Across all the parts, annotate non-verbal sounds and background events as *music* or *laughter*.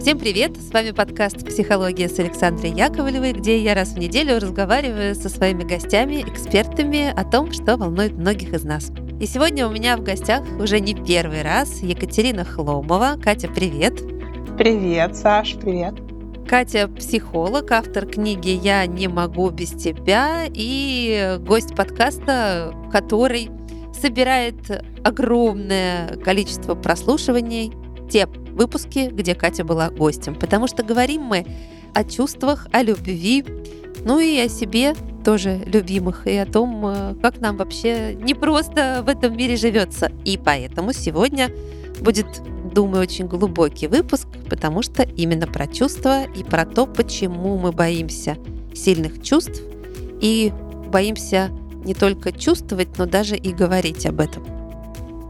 Всем привет! С вами подкаст «Психология» с Александрой Яковлевой, где я раз в неделю разговариваю со своими гостями, экспертами о том, что волнует многих из нас. И сегодня у меня в гостях уже не первый раз Екатерина Хломова. Катя, привет! Привет, Саш, привет! Катя – психолог, автор книги «Я не могу без тебя» и гость подкаста, который собирает огромное количество прослушиваний, те выпуски, где Катя была гостем. Потому что говорим мы о чувствах, о любви, ну и о себе тоже любимых, и о том, э, как нам вообще не просто в этом мире живется. И поэтому сегодня будет, думаю, очень глубокий выпуск, потому что именно про чувства и про то, почему мы боимся сильных чувств и боимся не только чувствовать, но даже и говорить об этом.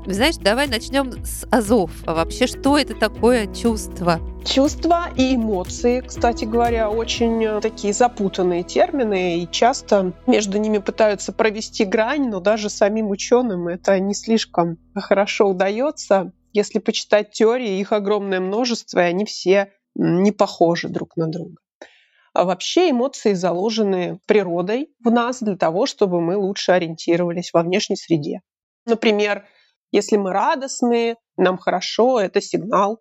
Знаешь, давай начнем с азов. А вообще, что это такое чувство? Чувства и эмоции, кстати говоря, очень э, такие запутанные термины, и часто между ними пытаются провести грань, но даже самим ученым это не слишком хорошо удается. Если почитать теории, их огромное множество, и они все не похожи друг на друга. А вообще эмоции заложены природой в нас для того, чтобы мы лучше ориентировались во внешней среде. Например, если мы радостные, нам хорошо, это сигнал,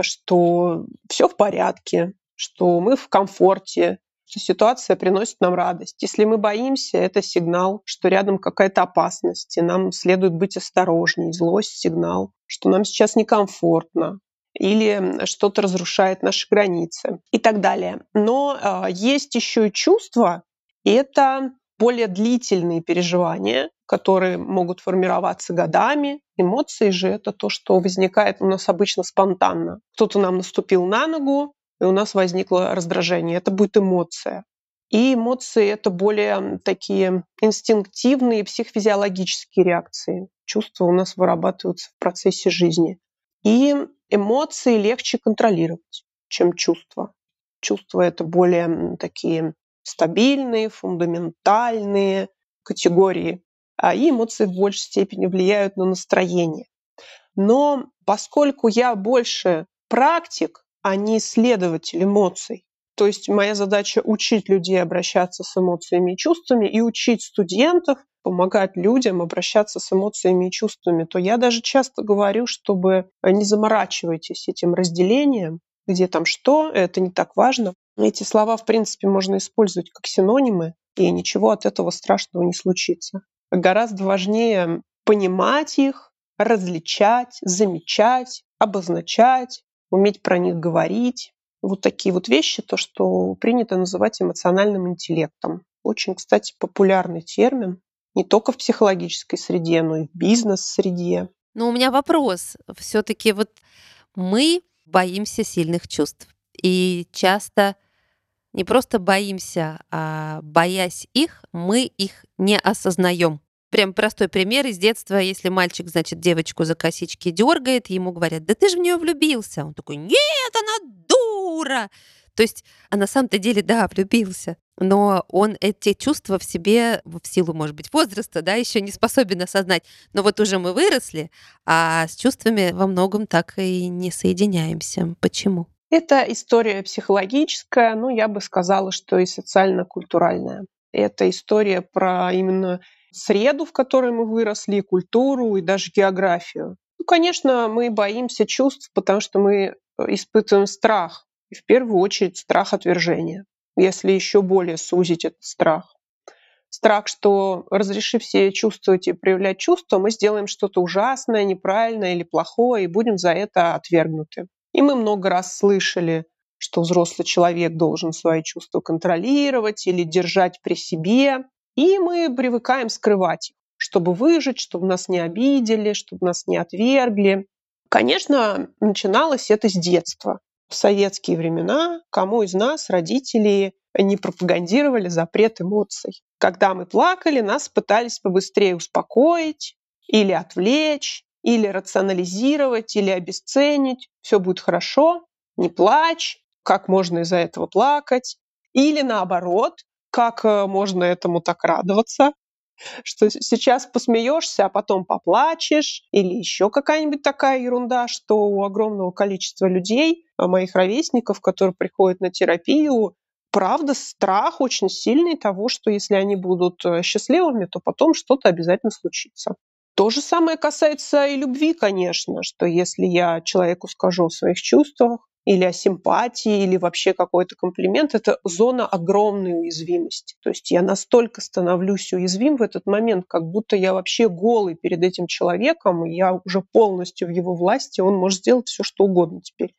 что все в порядке, что мы в комфорте, что ситуация приносит нам радость. Если мы боимся, это сигнал, что рядом какая-то опасность, и нам следует быть осторожней. Злость – сигнал, что нам сейчас некомфортно, или что-то разрушает наши границы и так далее. Но э, есть еще и чувства, и это более длительные переживания, которые могут формироваться годами. Эмоции же это то, что возникает у нас обычно спонтанно. Кто-то нам наступил на ногу, и у нас возникло раздражение. Это будет эмоция. И эмоции — это более такие инстинктивные психофизиологические реакции. Чувства у нас вырабатываются в процессе жизни. И эмоции легче контролировать, чем чувства. Чувства — это более такие стабильные, фундаментальные категории, и эмоции в большей степени влияют на настроение. Но поскольку я больше практик, а не исследователь эмоций, то есть моя задача учить людей обращаться с эмоциями и чувствами и учить студентов помогать людям обращаться с эмоциями и чувствами, то я даже часто говорю, чтобы не заморачивайтесь этим разделением, где там что, это не так важно. Эти слова, в принципе, можно использовать как синонимы, и ничего от этого страшного не случится. Гораздо важнее понимать их, различать, замечать, обозначать, уметь про них говорить. Вот такие вот вещи, то, что принято называть эмоциональным интеллектом. Очень, кстати, популярный термин не только в психологической среде, но и в бизнес-среде. Но у меня вопрос. Все-таки вот мы боимся сильных чувств. И часто не просто боимся, а боясь их, мы их не осознаем. Прям простой пример из детства. Если мальчик, значит, девочку за косички дергает, ему говорят, да ты же в нее влюбился. Он такой, нет, она дура. То есть, а на самом-то деле, да, влюбился. Но он эти чувства в себе, в силу, может быть, возраста, да, еще не способен осознать. Но вот уже мы выросли, а с чувствами во многом так и не соединяемся. Почему? Это история психологическая, но я бы сказала, что и социально-культуральная. Это история про именно среду, в которой мы выросли, культуру и даже географию. Ну, конечно, мы боимся чувств, потому что мы э, испытываем страх. И в первую очередь страх отвержения, если еще более сузить этот страх. Страх, что разрешив себе чувствовать и проявлять чувства, мы сделаем что-то ужасное, неправильное или плохое, и будем за это отвергнуты. И мы много раз слышали, что взрослый человек должен свои чувства контролировать или держать при себе. И мы привыкаем скрывать их, чтобы выжить, чтобы нас не обидели, чтобы нас не отвергли. Конечно, начиналось это с детства. В советские времена кому из нас, родители, не пропагандировали запрет эмоций. Когда мы плакали, нас пытались побыстрее успокоить или отвлечь, или рационализировать, или обесценить. Все будет хорошо, не плачь, как можно из-за этого плакать. Или наоборот, как э, можно этому так радоваться. что сейчас посмеешься, а потом поплачешь, или еще какая-нибудь такая ерунда, что у огромного количества людей, а, моих ровесников, которые приходят на терапию, правда, страх очень сильный того, что если они будут э, счастливыми, то потом что-то обязательно случится. То же самое касается и любви, конечно, что если я человеку скажу о своих чувствах, или о симпатии, или вообще какой-то комплимент, это зона огромной уязвимости. То есть я настолько становлюсь уязвим в этот момент, как будто я вообще голый перед этим человеком, и я уже полностью в его власти, он может сделать все, что угодно теперь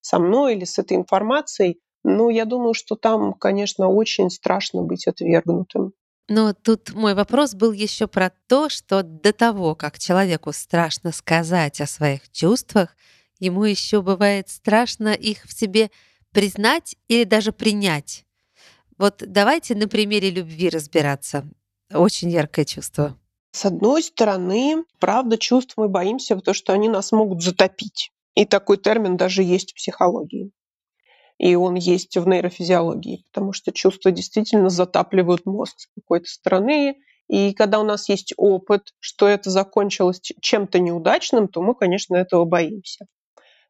со мной или с этой информацией. Но я думаю, что там, конечно, очень страшно быть отвергнутым. Но тут мой вопрос был еще про то, что до того, как человеку страшно сказать о своих чувствах, ему еще бывает страшно их в себе признать или даже принять. Вот давайте на примере любви разбираться. Очень яркое чувство. С одной стороны, правда, чувств мы боимся, потому что они нас могут затопить. И такой термин даже есть в психологии. И он есть в нейрофизиологии, потому что чувства действительно затапливают мозг с какой-то стороны. И когда у нас есть опыт, что это закончилось чем-то неудачным, то мы, конечно, этого боимся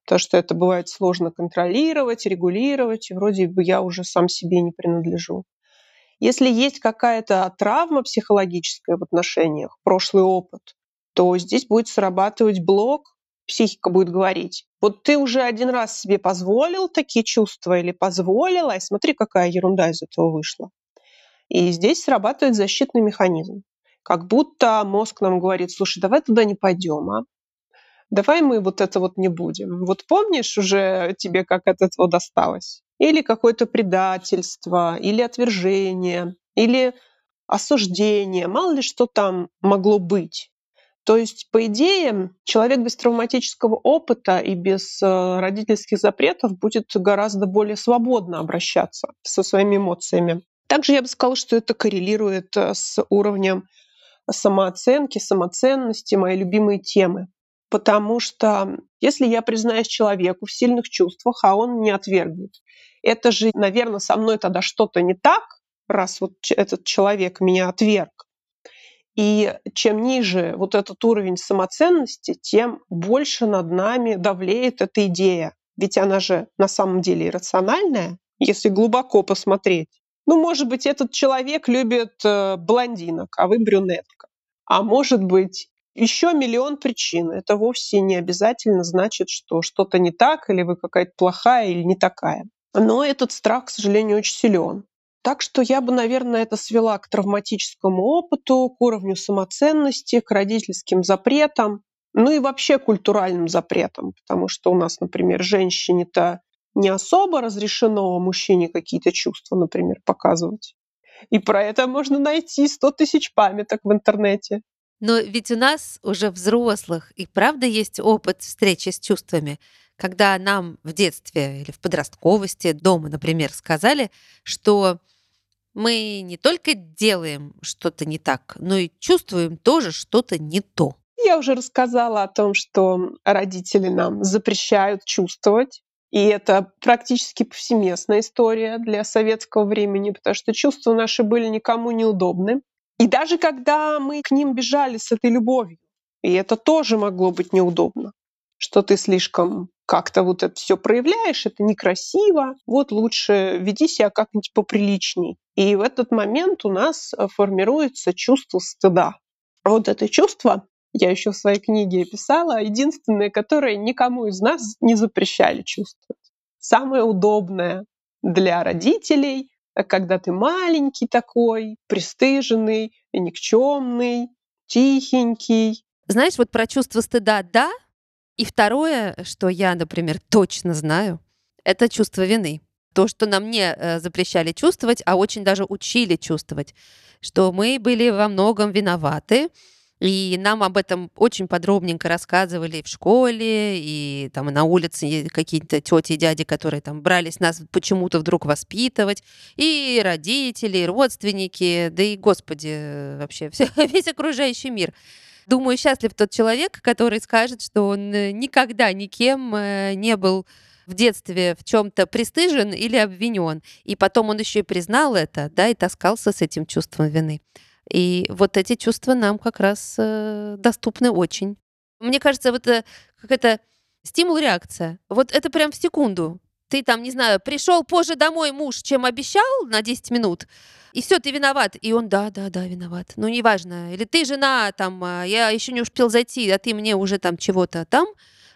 то, что это бывает сложно контролировать, регулировать, и вроде бы я уже сам себе не принадлежу. Если есть какая-то травма психологическая в отношениях, прошлый опыт, то здесь будет срабатывать блок, психика будет говорить, вот ты уже один раз себе позволил такие чувства или позволила, и смотри, какая ерунда из этого вышла. И здесь срабатывает защитный механизм. Как будто мозг нам говорит, слушай, давай туда не пойдем, а? давай мы вот это вот не будем. Вот помнишь уже тебе, как от этого досталось? Или какое-то предательство, или отвержение, или осуждение, мало ли что там могло быть. То есть, по идее, человек без травматического опыта и без э, родительских запретов будет гораздо более свободно обращаться со своими эмоциями. Также я бы сказала, что это коррелирует э, с уровнем самооценки, самоценности, мои любимые темы. Потому что если я признаюсь человеку в сильных чувствах, а он не отвергнет, это же, наверное, со мной тогда что-то не так, раз вот этот человек меня отверг. И чем ниже вот этот уровень самоценности, тем больше над нами давлеет эта идея. Ведь она же на самом деле иррациональная, если глубоко посмотреть. Ну, может быть, этот человек любит э, блондинок, а вы брюнетка. А может быть, еще миллион причин. Это вовсе не обязательно значит, что что-то не так, или вы какая-то плохая или не такая. Но этот страх, к сожалению, очень силен. Так что я бы, наверное, это свела к травматическому опыту, к уровню самоценности, к родительским запретам, ну и вообще культуральным запретам, потому что у нас, например, женщине-то не особо разрешено мужчине какие-то чувства, например, показывать. И про это можно найти 100 тысяч памяток в интернете. Но ведь у нас уже взрослых и правда есть опыт встречи с чувствами, когда нам в детстве или в подростковости дома, например, сказали, что мы не только делаем что-то не так, но и чувствуем тоже что-то не то. Я уже рассказала о том, что родители нам запрещают чувствовать. И это практически повсеместная история для советского времени, потому что чувства наши были никому неудобны. И даже когда мы к ним бежали с этой любовью, и это тоже могло быть неудобно, что ты слишком как-то вот это все проявляешь, это некрасиво, вот лучше веди себя как-нибудь поприличней. И в этот момент у нас э, формируется чувство стыда. Вот это чувство, я еще в своей книге писала, единственное, которое никому из нас не запрещали чувствовать. Самое удобное для родителей, а когда ты маленький такой, пристыженный, никчемный, тихенький. Знаешь, вот про чувство стыда — да, и второе, что я, например, точно знаю, это чувство вины. То, что нам не э, запрещали чувствовать, а очень даже учили чувствовать, что мы были во многом виноваты, и нам об этом очень подробненько рассказывали в школе, и там на улице какие-то тети и дяди, которые там брались нас почему-то вдруг воспитывать, и родители, и родственники, да и, господи, вообще все, *laughs* весь окружающий мир. Думаю, счастлив тот человек, который скажет, что он э, никогда никем э, не был в детстве в чем-то пристыжен или обвинен. И потом он еще и признал это, да, и таскался с этим чувством вины. И вот эти чувства нам как раз э, доступны очень. Мне кажется, вот э, какая-то стимул-реакция. Вот это прям в секунду. Ты там, не знаю, пришел позже домой муж, чем обещал на 10 минут, и все, ты виноват. И он, да, да, да, виноват. Ну, неважно. Или ты жена, там, а, я еще не успел зайти, а ты мне уже там чего-то там.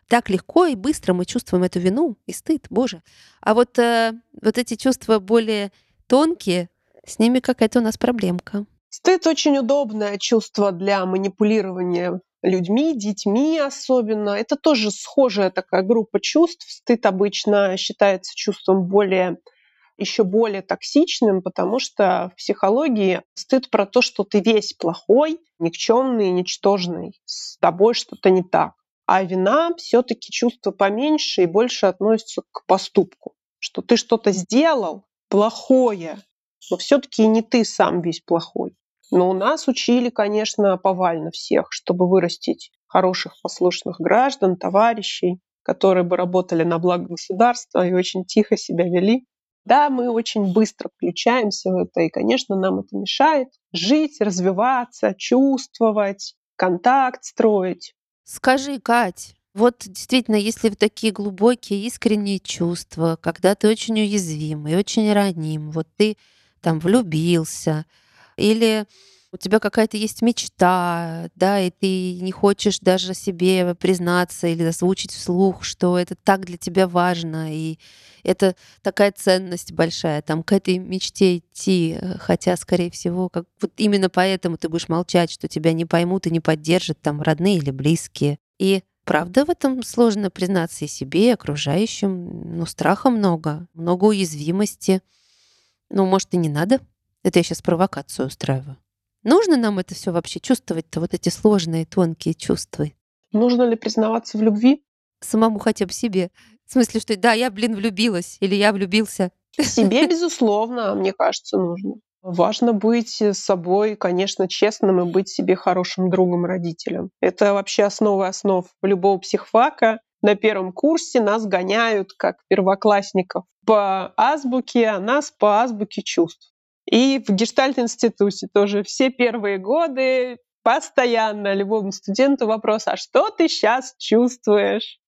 Так легко и быстро мы чувствуем эту вину и стыд, боже. А вот, э, вот эти чувства более тонкие, с ними какая-то у нас проблемка. Стыд очень удобное чувство для манипулирования людьми, детьми особенно. Это тоже схожая такая группа чувств. Стыд обычно считается чувством более еще более токсичным, потому что в психологии стыд про то, что ты весь плохой, никчемный, ничтожный, с тобой что-то не так. А вина все-таки чувство поменьше и больше относится к поступку, что ты что-то сделал плохое, но все-таки не ты сам весь плохой. Но у нас учили, конечно, повально всех, чтобы вырастить хороших послушных граждан, товарищей, которые бы работали на благо государства и очень тихо себя вели. Да, мы очень быстро включаемся в это, и, конечно, нам это мешает жить, развиваться, чувствовать, контакт строить. Скажи, Кать, вот действительно, если в такие глубокие, искренние чувства, когда ты очень уязвим и очень раним, вот ты там влюбился, или у тебя какая-то есть мечта, да, и ты не хочешь даже себе признаться или озвучить вслух, что это так для тебя важно, и это такая ценность большая, там, к этой мечте идти, э, хотя, скорее всего, как вот именно поэтому ты будешь молчать, что тебя не поймут и не поддержат там родные или близкие. И правда в этом сложно признаться и себе, и окружающим, ну, страха много, много уязвимости. Ну, может, и не надо? Это я сейчас провокацию устраиваю. Нужно нам это все вообще чувствовать-то, вот эти сложные, тонкие чувства? Нужно ли признаваться в любви? Самому хотя бы себе. В смысле, что да, я, блин, влюбилась, или я влюбился. Себе, *laughs* безусловно, мне кажется, нужно. Важно быть с собой, конечно, честным и быть себе хорошим другом, родителем. Это вообще основа основ любого психфака. На первом курсе нас гоняют как первоклассников по азбуке, а нас по азбуке чувств. И в Гештальт-институте тоже все первые годы постоянно любому студенту вопрос, а что ты сейчас чувствуешь?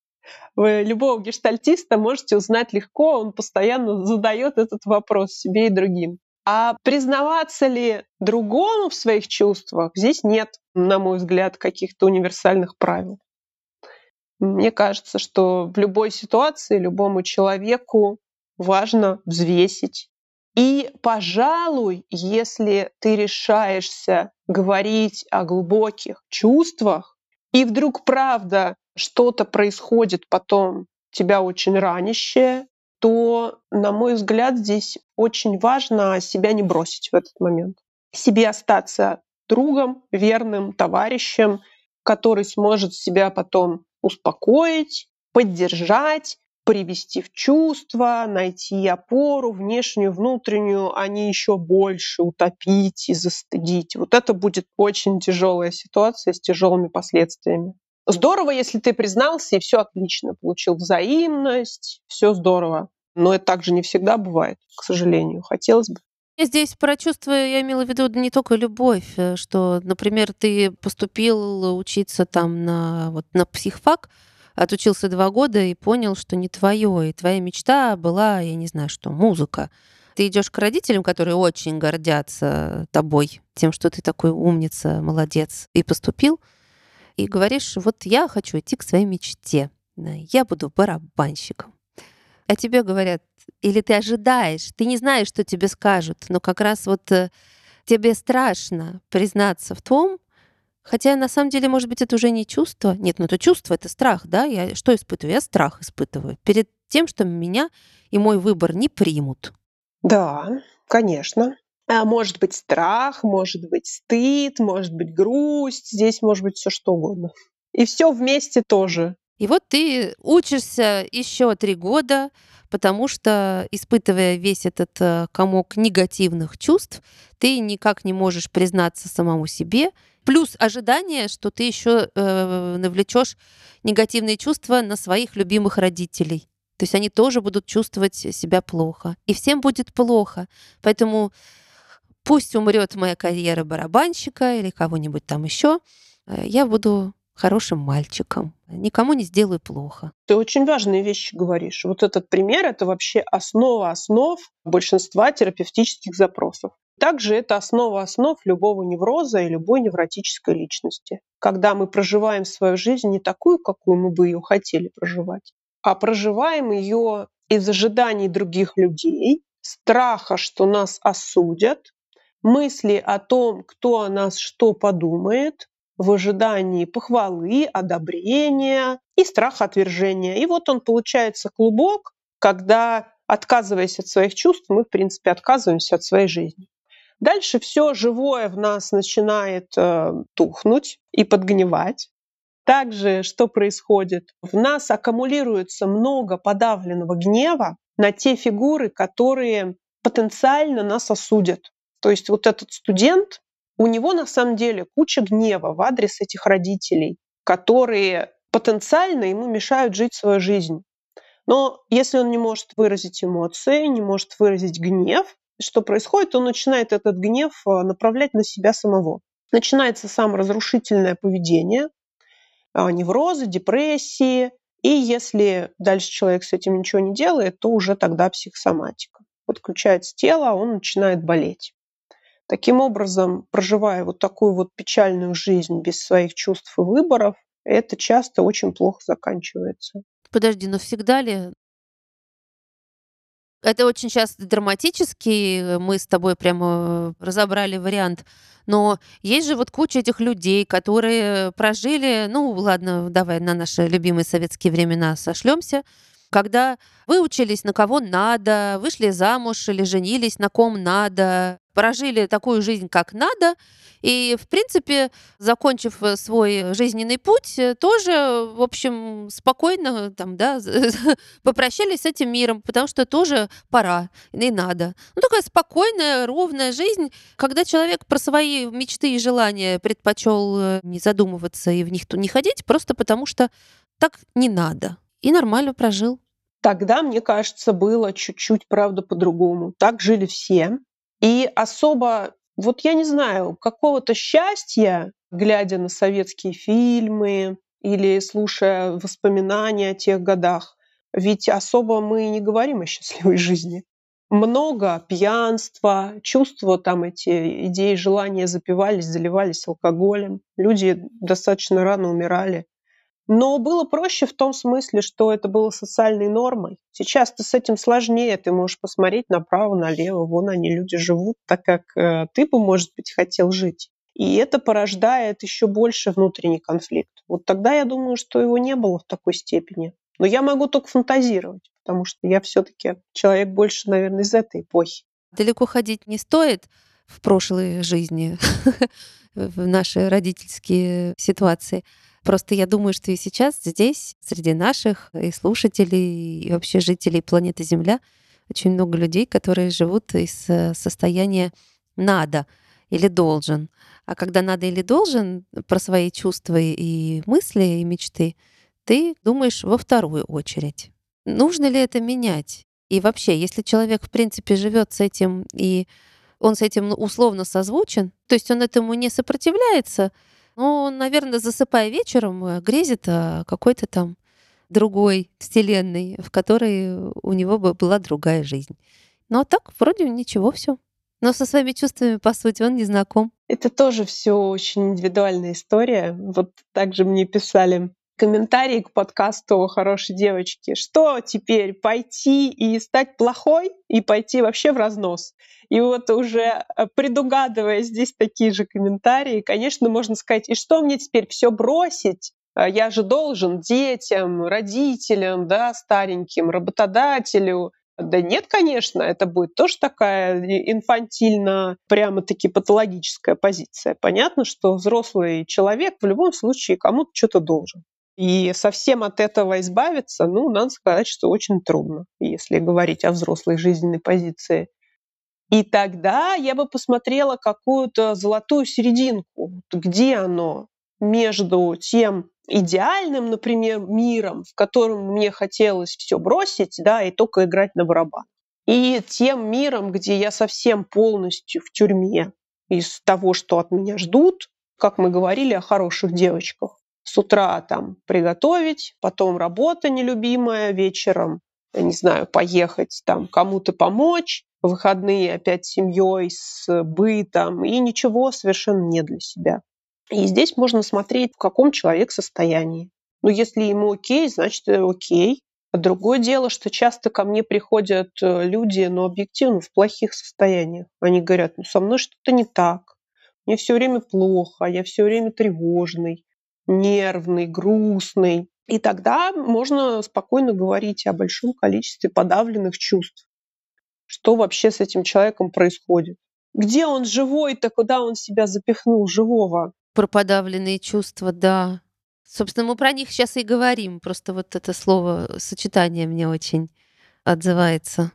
Вы любого гештальтиста можете узнать легко, он постоянно задает этот вопрос себе и другим. А признаваться ли другому в своих чувствах, здесь нет, на мой взгляд, каких-то универсальных правил. Мне кажется, что в любой ситуации любому человеку важно взвесить и, пожалуй, если ты решаешься говорить о глубоких чувствах, и вдруг правда что-то происходит потом, тебя очень ранящее, то, на мой взгляд, здесь очень важно себя не бросить в этот момент. Себе остаться другом, верным товарищем, который сможет себя потом успокоить, поддержать, привести в чувство, найти опору внешнюю, внутреннюю, а не еще больше утопить и застыдить. Вот это будет очень тяжелая ситуация с тяжелыми последствиями. Здорово, если ты признался, и все отлично, получил взаимность, все здорово. Но это также не всегда бывает, к сожалению. Хотелось бы. Здесь про чувства я имела в виду не только любовь, э, что, например, ты поступил учиться там на, вот, на психфак, отучился два года и понял, что не твое, и твоя мечта была, я не знаю что, музыка. Ты идешь к родителям, которые очень гордятся тобой, тем, что ты такой умница, молодец, и поступил, и говоришь, вот я хочу идти к своей мечте, я буду барабанщиком. А тебе говорят, или ты ожидаешь, ты не знаешь, что тебе скажут, но как раз вот э, тебе страшно признаться в том, Хотя на самом деле, может быть, это уже не чувство. Нет, ну это чувство, это страх, да? Я что испытываю? Я страх испытываю перед тем, что меня и мой выбор не примут. Да, конечно. А может быть страх, может быть стыд, может быть грусть. Здесь может быть все что угодно. И все вместе тоже. И вот ты учишься еще три года, потому что, испытывая весь этот э, комок негативных чувств, ты никак не можешь признаться самому себе, плюс ожидание, что ты еще э, навлечешь негативные чувства на своих любимых родителей. То есть они тоже будут чувствовать себя плохо. И всем будет плохо. Поэтому пусть умрет моя карьера барабанщика или кого-нибудь там еще, э, я буду хорошим мальчиком, никому не сделаю плохо. Ты очень важные вещи говоришь. Вот этот пример — это вообще основа основ большинства терапевтических запросов. Также это основа основ любого невроза и любой невротической личности. Когда мы проживаем свою жизнь не такую, какую мы бы ее хотели проживать, а проживаем ее из ожиданий других людей, страха, что нас осудят, мысли о том, кто о нас что подумает, в ожидании похвалы, одобрения и страха отвержения. И вот он получается клубок, когда, отказываясь от своих чувств, мы, в принципе, отказываемся от своей жизни. Дальше все живое в нас начинает э, тухнуть и подгнивать. Также что происходит? В нас аккумулируется много подавленного гнева на те фигуры, которые потенциально нас осудят. То есть вот этот студент, у него на самом деле куча гнева в адрес этих родителей, которые потенциально ему мешают жить свою жизнь. Но если он не может выразить эмоции, не может выразить гнев, что происходит? Он начинает этот гнев э, направлять на себя самого. Начинается саморазрушительное поведение, а, неврозы, депрессии. И если дальше человек с этим ничего не делает, то уже тогда психосоматика. Подключается тело, он начинает болеть. Таким образом, проживая вот такую вот печальную жизнь без своих чувств и выборов, это часто очень плохо заканчивается. Подожди, но всегда ли это очень часто драматический, мы с тобой прямо разобрали вариант. Но есть же вот куча этих людей, которые прожили, ну ладно, давай на наши любимые советские времена сошлемся, когда выучились на кого надо, вышли замуж или женились на ком надо, прожили такую жизнь, как надо, и, в принципе, закончив э, свой жизненный путь, э, тоже, в общем, спокойно там, да, *laughs* попрощались с этим миром, потому что тоже пора и надо. Ну, такая спокойная, ровная жизнь, когда человек про свои мечты и желания предпочел э, не задумываться и в них не ходить, просто потому что так не надо. И нормально прожил. Тогда, мне кажется, было чуть-чуть, правда, по-другому. Так жили все. И особо, вот я не знаю, какого-то счастья, глядя на советские фильмы или слушая воспоминания о тех годах, ведь особо мы не говорим о счастливой жизни. Много пьянства, чувства там эти идеи, желания запивались, заливались алкоголем. Люди достаточно рано умирали. Но было проще в том смысле, что это было социальной нормой. Сейчас-то с этим сложнее. Ты можешь посмотреть направо, налево. Вон они, люди живут так, как э, ты бы, может быть, хотел жить. И это порождает еще больше внутренний конфликт. Вот тогда я думаю, что его не было в такой степени. Но я могу только фантазировать, потому что я все-таки человек больше, наверное, из этой эпохи. Далеко ходить не стоит в прошлой жизни, *laughs* в наши родительские ситуации. Просто я думаю, что и сейчас здесь, среди наших и слушателей, и вообще жителей планеты Земля, очень много людей, которые живут из э, состояния «надо» или «должен». А когда «надо» или «должен» про свои чувства и мысли, и мечты, ты думаешь во вторую очередь. Нужно ли это менять? И вообще, если человек, в принципе, живет с этим, и он с этим условно созвучен, то есть он этому не сопротивляется, ну, наверное, засыпая вечером, э, грезит о какой-то там другой вселенной, в которой у него бы была другая жизнь. Ну а так вроде ничего, все. Но со своими чувствами, по сути, он не знаком. Это тоже все очень индивидуальная история. Вот также мне писали комментарий к подкасту хорошей девочки. Что теперь, пойти и стать плохой и пойти вообще в разнос? И вот уже э, предугадывая здесь такие же комментарии, конечно, можно сказать, и что мне теперь все бросить? А я же должен детям, родителям, да, стареньким, работодателю. Да нет, конечно, это будет тоже такая инфантильно, прямо-таки патологическая позиция. Понятно, что взрослый человек в любом случае кому-то что-то должен. И совсем от этого избавиться, ну, надо сказать, что очень трудно, если говорить о взрослой жизненной позиции. И тогда я бы посмотрела какую-то золотую серединку, где оно между тем идеальным, например, миром, в котором мне хотелось все бросить, да, и только играть на барабан. и тем миром, где я совсем полностью в тюрьме из того, что от меня ждут, как мы говорили о хороших девочках. С утра там приготовить, потом работа нелюбимая, вечером, я не знаю, поехать там кому-то помочь, выходные опять с семьей, с бытом, и ничего совершенно не для себя. И здесь можно смотреть, в каком человек состоянии. Но если ему окей, значит окей. А другое дело, что часто ко мне приходят э, люди, но объективно в плохих состояниях. Они говорят, ну со мной что-то не так, мне все время плохо, я все время тревожный, нервный, грустный. И тогда можно спокойно говорить о большом количестве подавленных чувств. Что вообще с этим человеком происходит? Где он живой-то, куда он себя запихнул живого? Про подавленные чувства, да. Собственно, мы про них сейчас и говорим. Просто вот это слово сочетание мне очень отзывается.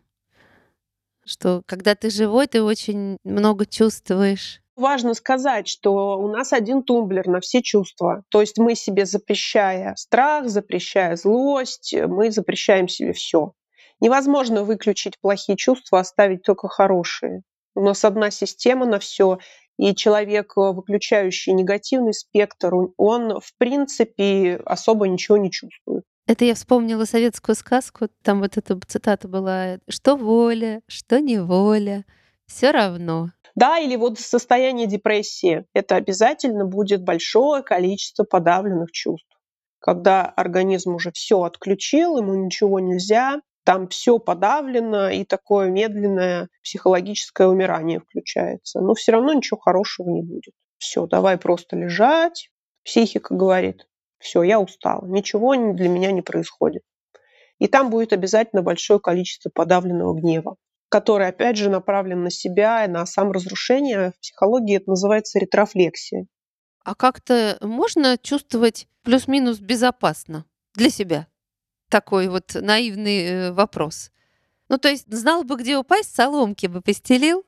Что когда ты живой, ты очень много чувствуешь. Важно сказать, что у нас один тумблер на все чувства. То есть мы себе запрещая страх, запрещая злость, мы запрещаем себе все. Невозможно выключить плохие чувства, оставить только хорошие. У нас одна система на все, и человек, э, выключающий негативный спектр, он, в принципе, особо ничего не чувствует. Это я вспомнила советскую сказку, там вот эта цитата была «Что воля, что неволя, все равно». Да, или вот состояние депрессии. Это обязательно будет большое количество подавленных чувств. Когда организм уже все отключил, ему ничего нельзя, там все подавлено, и такое медленное психологическое умирание включается. Но все равно ничего хорошего не будет. Все, давай просто лежать. Психика говорит, все, я устала, ничего для меня не происходит. И там будет обязательно большое количество подавленного гнева, который, опять же, направлен на себя и на саморазрушение. В психологии это называется ретрофлексия. А как-то можно чувствовать плюс-минус безопасно для себя? такой вот наивный э, вопрос. Ну, то есть знал бы, где упасть, соломки бы постелил.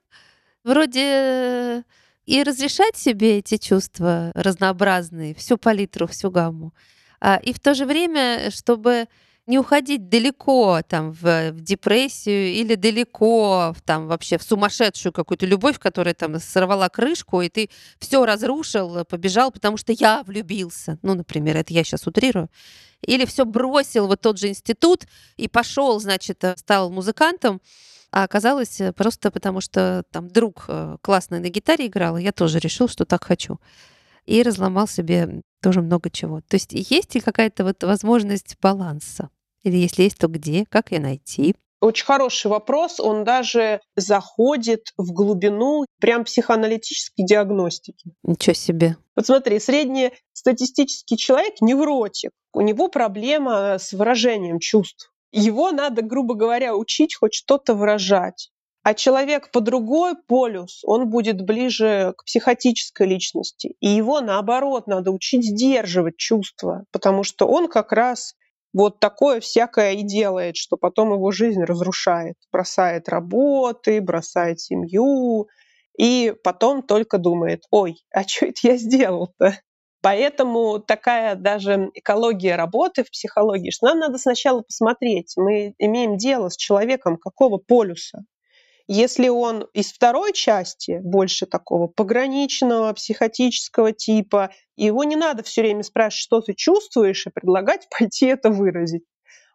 Вроде и разрешать себе эти чувства разнообразные, всю палитру, всю гамму. А, и в то же время, чтобы не уходить далеко там в, в депрессию или далеко в, там вообще в сумасшедшую какую-то любовь, которая там сорвала крышку, и ты все разрушил, побежал, потому что я влюбился. Ну, например, это я сейчас утрирую. Или все бросил вот тот же институт и пошел, значит, э, стал музыкантом, а оказалось э, просто потому, что там друг э, классно на гитаре играл, и я тоже решил, что так хочу. И разломал себе тоже много чего. То есть есть ли какая-то вот возможность баланса? Или если есть, то где? Как ее найти? Очень хороший вопрос. Он даже заходит в глубину прям психоаналитической диагностики. Ничего себе. Вот смотри, среднестатистический человек невротик. У него проблема с выражением чувств. Его надо, грубо говоря, учить хоть что-то выражать. А человек по другой полюс, он будет ближе к психотической личности. И его, наоборот, надо учить сдерживать чувства, потому что он как раз вот такое всякое и делает, что потом его жизнь разрушает. Бросает работы, бросает семью, и потом только думает, ой, а что это я сделал-то? Поэтому такая даже экология работы в психологии, что нам надо сначала посмотреть, мы имеем дело с человеком какого полюса. Если он из второй части, больше такого пограничного, психотического типа, его не надо все время спрашивать, что ты чувствуешь, и предлагать *laughs* пойти это выразить.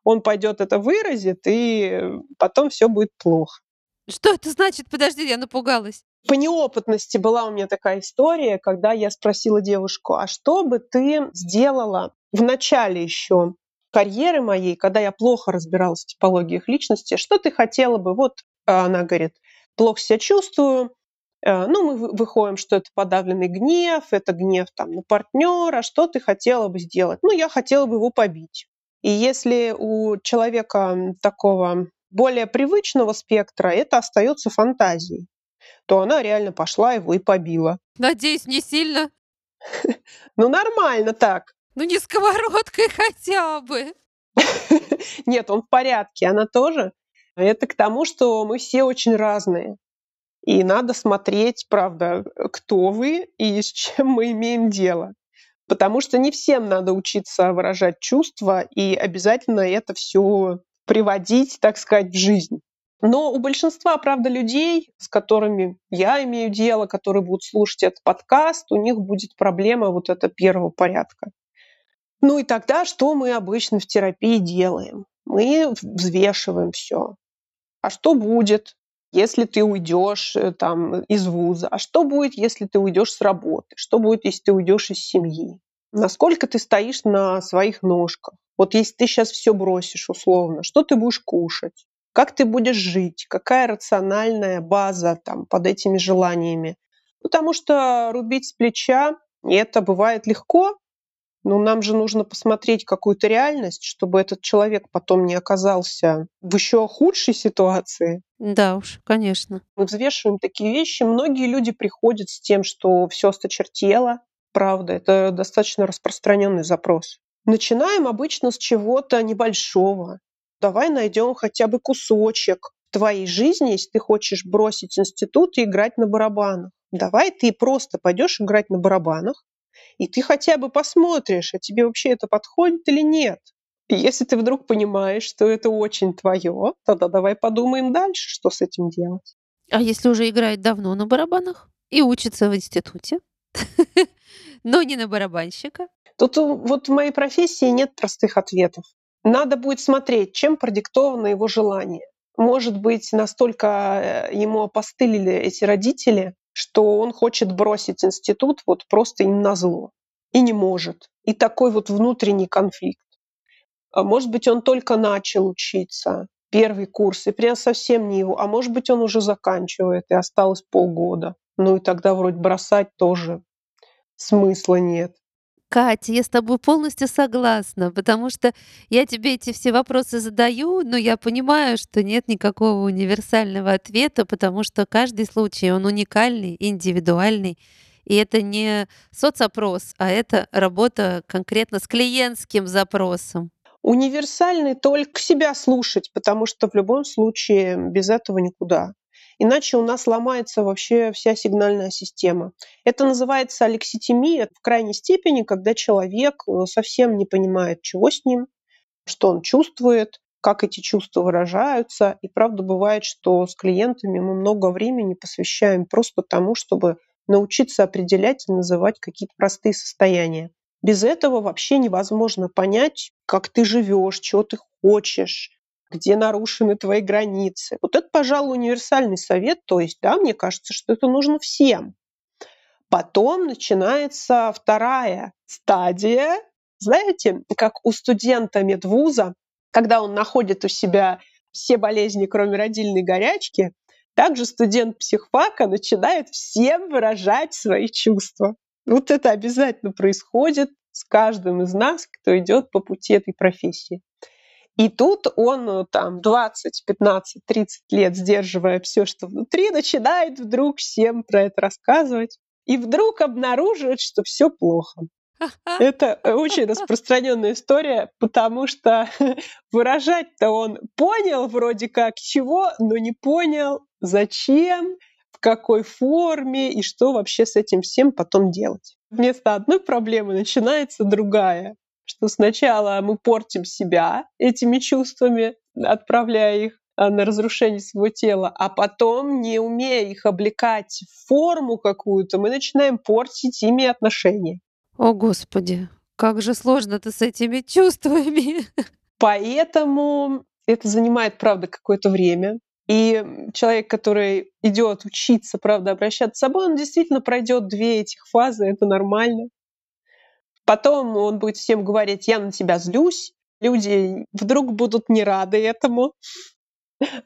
Он пойдет это выразит, и потом все будет плохо. Что это значит? Подожди, я напугалась. По неопытности была у меня такая история, когда я спросила девушку, а что бы ты сделала в начале еще карьеры моей, когда я плохо разбиралась в типологиях личности, что ты хотела бы, вот она говорит, плохо себя чувствую, э, ну, мы выходим, что это подавленный гнев, это гнев там на партнера, что ты хотела бы сделать? Ну, я хотела бы его побить. И если у человека такого более привычного спектра это остается фантазией, то она реально пошла его и побила. Надеюсь, не сильно. *laughs* Ну, нормально так. Ну, не сковородкой хотя бы. *laughs* Нет, он в порядке, она тоже. Это к тому, что мы все очень разные. И надо смотреть, правда, кто вы и с чем мы имеем дело. Потому что не всем надо учиться выражать чувства и обязательно это все приводить, так сказать, в жизнь. Но у большинства, правда, людей, с которыми я имею дело, которые будут слушать этот подкаст, у них будет проблема вот эта первого порядка. Ну и тогда что мы обычно в терапии делаем? Мы взвешиваем все. А что будет, если ты уйдешь э, там из вуза? А что будет, если ты уйдешь с работы? Что будет, если ты уйдешь из семьи? Насколько ты стоишь на своих ножках? Вот если ты сейчас все бросишь условно, что ты будешь кушать? Как ты будешь жить? Какая рациональная база там под этими желаниями? Потому что рубить с плеча, это бывает легко, но нам же нужно посмотреть какую-то реальность, чтобы этот человек потом не оказался в еще худшей ситуации. Да уж, конечно. Мы взвешиваем такие вещи. Многие люди приходят с тем, что все осточертело. Правда, это достаточно распространенный запрос. Начинаем обычно с чего-то небольшого давай найдем хотя бы кусочек твоей жизни, если ты хочешь бросить институт и играть на барабанах. Давай ты просто пойдешь играть на барабанах, и ты хотя бы посмотришь, а тебе вообще это подходит или нет. И если ты вдруг понимаешь, что это очень твое, тогда давай подумаем дальше, что с этим делать. А если уже играет давно на барабанах и учится в институте, *laughs* но не на барабанщика? Тут вот в моей профессии нет простых ответов. Надо будет смотреть, чем продиктовано его желание. Может быть, настолько э, ему опостылили эти родители, что он хочет бросить институт вот просто им на зло и не может. И такой вот внутренний конфликт. А может быть, он только начал учиться, первый курс, и прям совсем не его. А может быть, он уже заканчивает, и осталось полгода. Ну и тогда вроде бросать тоже смысла нет. Катя, я с тобой полностью согласна, потому что я тебе эти все вопросы задаю, но я понимаю, что нет никакого универсального ответа, потому что каждый случай, он уникальный, индивидуальный. И это не соцопрос, а это работа конкретно с клиентским запросом. Универсальный только себя слушать, потому что в любом случае без этого никуда. Иначе у нас ломается вообще вся сигнальная система. Это называется алекситимия в крайней степени, когда человек э, совсем не понимает, чего с ним, что он чувствует, как эти чувства выражаются. И правда бывает, что с клиентами мы много времени посвящаем просто тому, чтобы научиться определять и называть какие-то простые состояния. Без этого вообще невозможно понять, как ты живешь, чего ты хочешь, где нарушены твои границы. Вот это, пожалуй, универсальный совет. То есть, да, мне кажется, что это нужно всем. Потом начинается вторая стадия. Знаете, как у студента медвуза, когда он находит у себя все болезни, кроме родильной горячки, также студент психфака начинает всем выражать свои чувства. Вот это обязательно происходит с каждым из нас, кто идет по пути этой профессии. И тут он э, там 20, 15, 30 лет, сдерживая все, что внутри, начинает вдруг всем про это рассказывать. И вдруг обнаруживает, что все плохо. Это очень распространенная история, потому что *laughs* выражать-то он понял вроде как чего, но не понял, зачем, в какой форме и что вообще с этим всем потом делать. Вместо одной проблемы начинается другая что сначала мы портим себя этими чувствами, отправляя их а, на разрушение своего тела, а потом, не умея их облекать в форму какую-то, мы начинаем портить ими отношения. О, Господи, как же сложно-то с этими чувствами. Поэтому это занимает, правда, какое-то время. И человек, который идет учиться, правда, обращаться с собой, он действительно пройдет две этих фазы, это нормально. Потом он будет всем говорить, я на тебя злюсь. Люди вдруг будут не рады этому.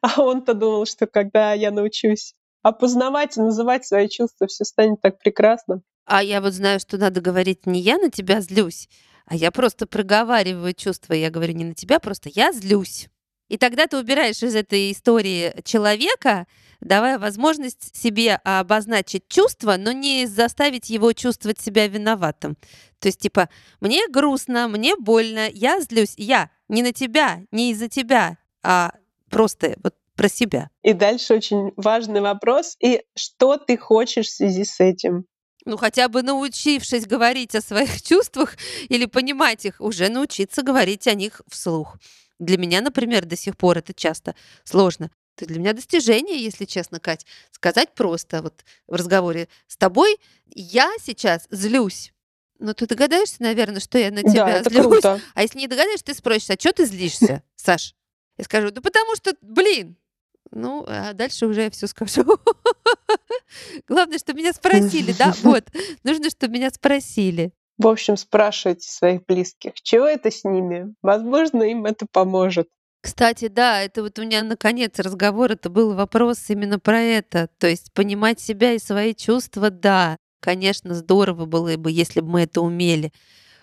А он-то думал, что когда я научусь опознавать и называть свои чувства, все станет так прекрасно. А я вот знаю, что надо говорить не я на тебя злюсь, а я просто проговариваю чувства. Я говорю не на тебя, просто я злюсь. И тогда ты убираешь из этой истории человека, давая возможность себе обозначить чувство, но не заставить его чувствовать себя виноватым. То есть, типа, мне грустно, мне больно, я злюсь, я не на тебя, не из-за тебя, а просто вот про себя. И дальше очень важный вопрос. И что ты хочешь в связи с этим? Ну, хотя бы научившись говорить о своих *laughs* чувствах или понимать их, уже научиться говорить о них вслух. Для меня, например, до сих пор это часто сложно. Это для меня достижение, если честно, Кать. Сказать просто вот в разговоре с тобой, я сейчас злюсь. Но ты догадаешься, наверное, что я на тебя Да, это злюсь. круто. А если не догадаешься, ты спросишь, а что ты злишься, Саш? Я скажу, да потому что, блин. Ну, а дальше уже я все скажу. *laughs* Главное, что меня спросили, да? *laughs* Вот. Нужно, чтобы меня спросили. В общем, спрашивайте своих близких, чего это с ними. Возможно, им это поможет. Кстати, да, это вот у меня наконец разговор, это был вопрос именно про это. То есть понимать себя и свои чувства, да, конечно, здорово было бы, если бы мы это умели.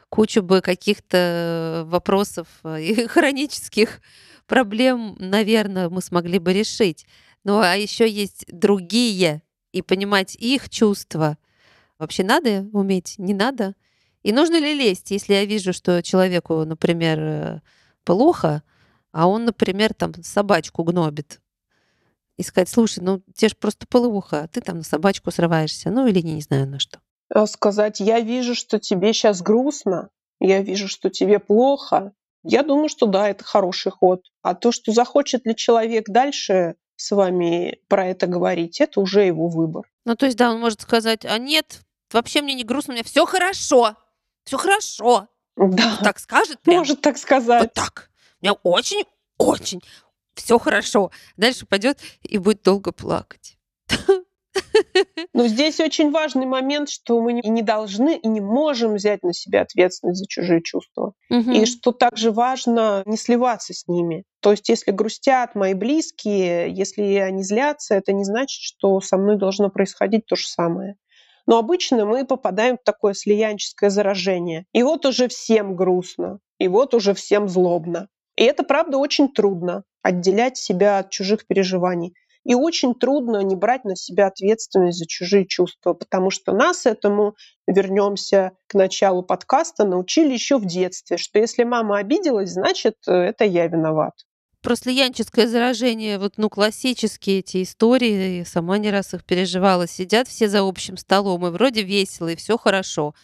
Кучу бы каких-то вопросов э, и *laughs* хронических проблем, наверное, мы смогли бы решить. Ну, а еще есть другие, и понимать их чувства. Вообще надо уметь, не надо? И нужно ли лезть, если я вижу, что человеку, например, э, плохо, а он, например, там собачку гнобит. И сказать, слушай, ну тебе же просто плохо, а ты там на собачку срываешься, ну или не знаю на что. А Сказать, я вижу, что тебе сейчас грустно, я вижу, что тебе плохо. Я думаю, что да, это хороший ход. А то, что захочет ли человек дальше с вами про это говорить, это уже его выбор. Ну, то есть, да, он может сказать, а нет, вообще мне не грустно, у меня все хорошо, все хорошо. Да, Вот так скажет прям. может так Вот сказать. так. У меня очень, очень все хорошо. Дальше пойдет и будет долго плакать. *laughs* Но здесь очень важный момент, что мы не- и не должны и не можем взять на себя ответственность за чужие чувства. И Мгм. что также важно не сливаться с ними. То есть, если грустят мои близкие, если они злятся, это не значит, что со мной должно происходить то же самое. Но обычно мы попадаем в такое слиянческое заражение. И вот уже всем грустно, и вот уже всем злобно. И это, правда, очень трудно отделять себя от чужих переживаний. И очень трудно не брать на себя ответственность за чужие чувства, потому что нас этому, вернемся к началу подкаста, научили еще в детстве, что если мама обиделась, значит, э, это я виноват. Про слиянческое заражение, вот, ну, классические эти истории, сама не раз их переживала. Сидят все за общим столом, и вроде весело, и все хорошо.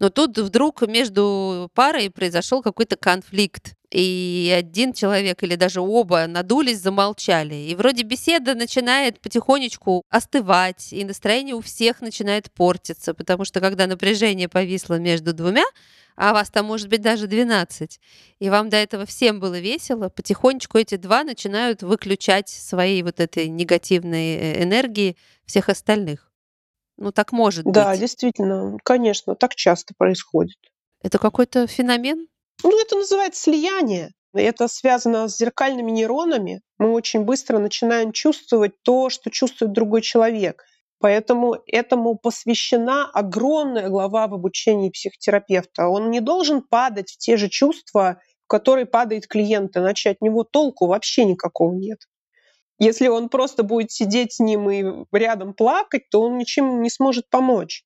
Но тут вдруг между парой произошел какой-то конфликт. И один человек или даже оба надулись, замолчали. И вроде беседа начинает потихонечку остывать, и настроение у всех начинает портиться, потому что когда напряжение повисло между двумя, а вас там может быть даже 12, и вам до этого всем было весело, потихонечку эти два начинают выключать свои вот этой негативной э, энергии всех остальных. Ну, так может Да, быть. действительно, конечно, так часто происходит. Это какой-то феномен? Ну, это называется слияние. Это связано с зеркальными нейронами. Мы очень быстро начинаем чувствовать то, что чувствует другой человек. Поэтому этому посвящена огромная глава в обучении психотерапевта. Он не должен падать в те же чувства, в которые падает клиент, иначе от него толку вообще никакого нет. Если он просто будет сидеть с ним и рядом плакать, то он ничем не сможет помочь.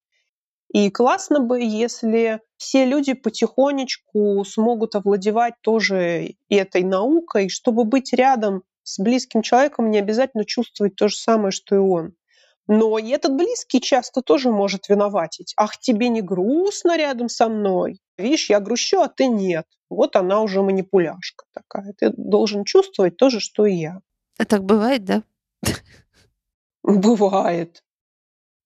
И классно бы, если все люди потихонечку смогут овладевать тоже этой наукой, чтобы быть рядом с близким человеком, не обязательно чувствовать то же самое, что и он. Но и этот близкий часто тоже может виноватить. Ах, тебе не грустно рядом со мной? Видишь, я грущу, а ты нет. Вот она уже манипуляшка такая. Ты должен чувствовать то же, что и я. А так бывает, да? *laughs* Бывает.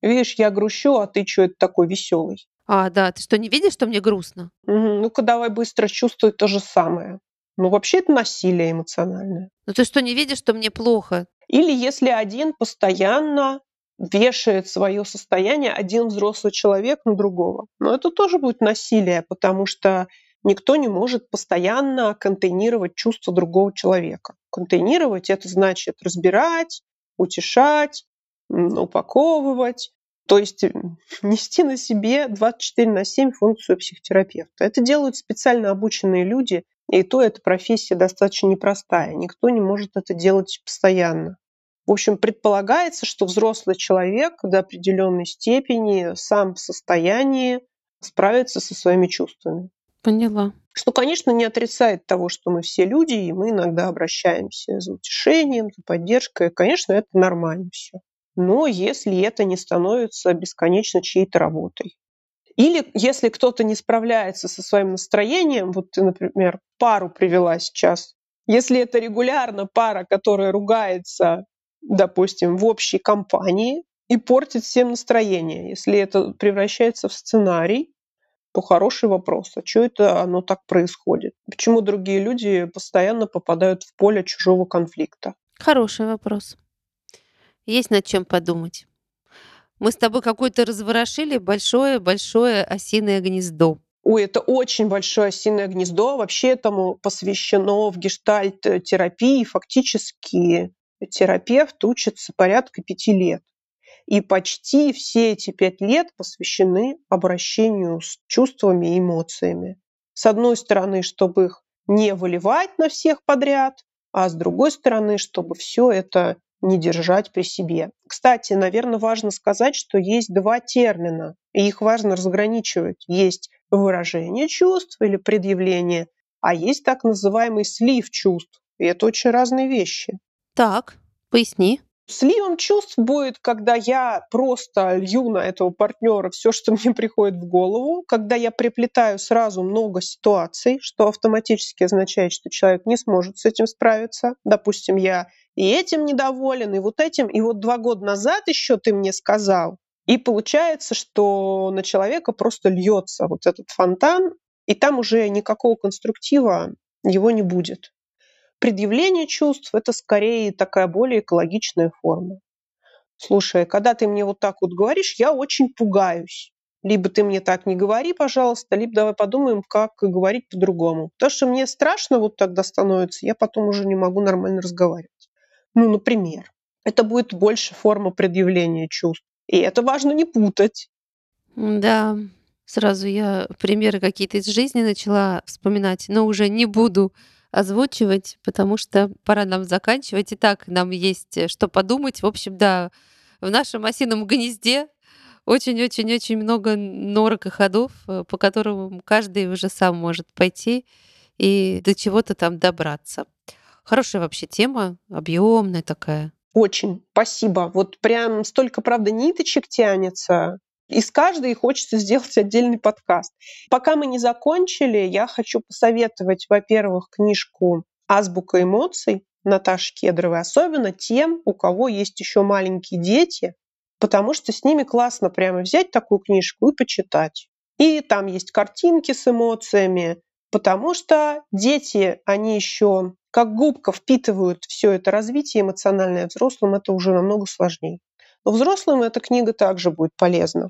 Видишь, я грущу, а ты что это такой веселый? А, да, ты что, не видишь, что мне грустно? Ну-ка давай быстро чувствуй то же самое. Ну вообще это насилие эмоциональное. Ну ты что, не видишь, что мне плохо? Или если один постоянно вешает свое состояние, один взрослый человек на другого. Но это тоже будет насилие, потому что никто не может постоянно контейнировать чувства другого человека. Контейнировать это значит разбирать, утешать, упаковывать. То есть м, нести на себе 24 на 7 функцию психотерапевта. Это делают специально обученные люди, и то эта профессия достаточно непростая. Никто не может это делать постоянно. В общем, предполагается, что взрослый человек до определенной степени сам в состоянии справиться со своими чувствами. Поняла. Что, конечно, не отрицает того, что мы все люди, и мы иногда обращаемся за утешением, за поддержкой. Конечно, это нормально все. Но если это не становится бесконечно чьей-то работой. Или если кто-то не справляется со своим настроением, вот ты, например, пару привела сейчас, Если это регулярно пара, которая ругается, допустим, в общей компании и портит всем настроение, если это превращается в сценарий, то хороший вопрос, а что это оно так происходит? Почему другие люди постоянно попадают в поле чужого конфликта? Хороший вопрос. Есть над чем подумать. Мы с тобой какое-то разворошили большое-большое осиное гнездо. Ой, это очень большое осиное гнездо. Вообще этому посвящено в гештальт-терапии. Фактически терапевт учится порядка пяти лет. И почти все эти пять лет посвящены обращению с чувствами и эмоциями. С одной стороны, чтобы их не выливать на всех подряд, а с другой стороны, чтобы все это не держать при себе. Кстати, наверное, важно сказать, что есть два термина, и их важно разграничивать. Есть выражение чувств или предъявление, а есть так называемый слив чувств. И это очень разные вещи. Так, поясни. Сливом чувств будет, когда я просто лью на этого партнера все, что *laughs* мне приходит в голову, когда я приплетаю сразу много ситуаций, что автоматически означает, что человек не сможет с этим справиться. Допустим, я и этим недоволен, и вот этим, и вот два года назад еще ты мне сказал. И получается, что на человека просто льется вот этот фонтан, и там уже никакого конструктива его не будет. Предъявление чувств – это скорее такая более экологичная форма. Слушай, когда ты мне вот так вот говоришь, я очень пугаюсь. Либо ты мне так не говори, пожалуйста, либо давай подумаем, как говорить по-другому. Потому что мне страшно вот тогда становится, я потом уже не могу нормально разговаривать. Ну, например, это будет больше форма предъявления чувств. И это важно не путать. Да, сразу я примеры какие-то из жизни начала вспоминать, но уже не буду озвучивать, потому что пора нам заканчивать. И так нам есть э, что подумать. В общем, да, в нашем осином гнезде очень-очень-очень много норок и ходов, э, по которым каждый уже сам может пойти и до чего-то там добраться. Хорошая вообще тема, объемная такая. Очень, спасибо. Вот прям столько, правда, ниточек тянется. Из каждой хочется сделать отдельный подкаст. Пока мы не закончили, я хочу посоветовать, во-первых, книжку «Азбука эмоций» Наташи Кедровой, особенно тем, у кого есть еще маленькие дети, потому что с ними классно прямо взять такую книжку и почитать. И там есть картинки с эмоциями, потому что дети, они еще как губка впитывают все это развитие эмоциональное, взрослым это уже намного сложнее. Но взрослым эта книга также будет полезна.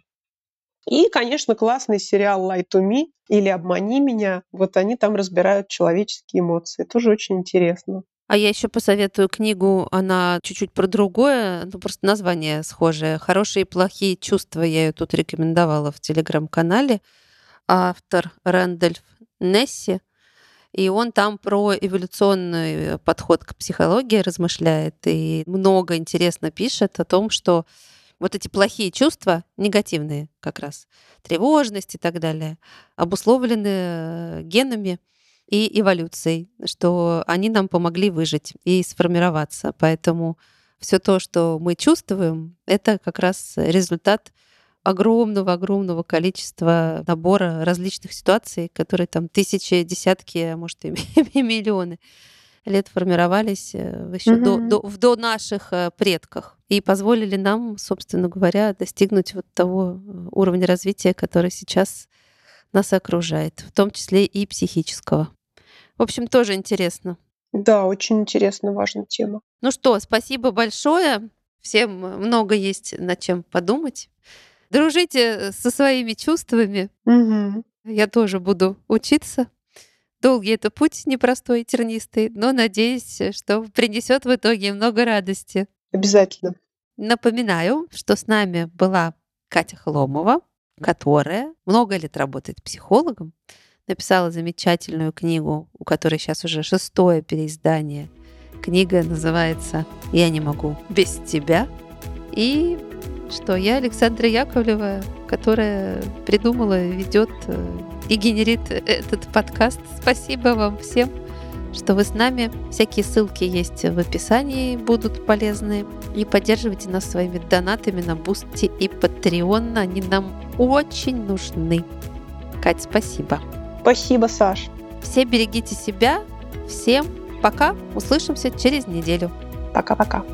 И, конечно, классный сериал «Lie to me» или «Обмани меня». Вот они там разбирают человеческие эмоции. Тоже очень интересно. А я еще посоветую книгу, она чуть-чуть про другое, ну просто название схожее. «Хорошие и плохие чувства» я ее тут рекомендовала в телеграм-канале. Автор Рэндольф Несси. И он там про эволюционный подход к психологии размышляет и много интересно пишет о том, что вот эти плохие чувства, негативные как раз, тревожность и так далее, обусловлены э, генами и эволюцией, что они нам помогли выжить и сформироваться. Поэтому все то, что мы чувствуем, это как раз результат огромного-огромного количества набора различных ситуаций, которые там тысячи, десятки, а может и *laughs* миллионы лет формировались э, еще mm-hmm. до, до, в до наших э, предках и позволили нам, собственно говоря, достигнуть вот того э, уровня развития, который сейчас нас окружает, в том числе и психического. В общем, тоже интересно. Да, очень интересно, важная тема. Ну что, спасибо большое. Всем много есть над чем подумать. Дружите со своими чувствами. Угу. Я тоже буду учиться. Долгий это путь, непростой, тернистый, но надеюсь, что принесет в итоге много радости. Обязательно. Напоминаю, что с нами была Катя Хломова, которая много лет работает психологом, написала замечательную книгу, у которой сейчас уже шестое переиздание. Книга называется «Я не могу без тебя». И что я Александра Яковлева, которая придумала, ведет э, и генерит этот подкаст. Спасибо вам всем, что вы с нами. Всякие ссылки есть в описании, будут полезны. И поддерживайте нас своими донатами на Boosty и Patreon. Они нам очень нужны. Кать, спасибо. Спасибо, Саш. Все берегите себя. Всем Пока, услышимся через неделю. Пока-пока.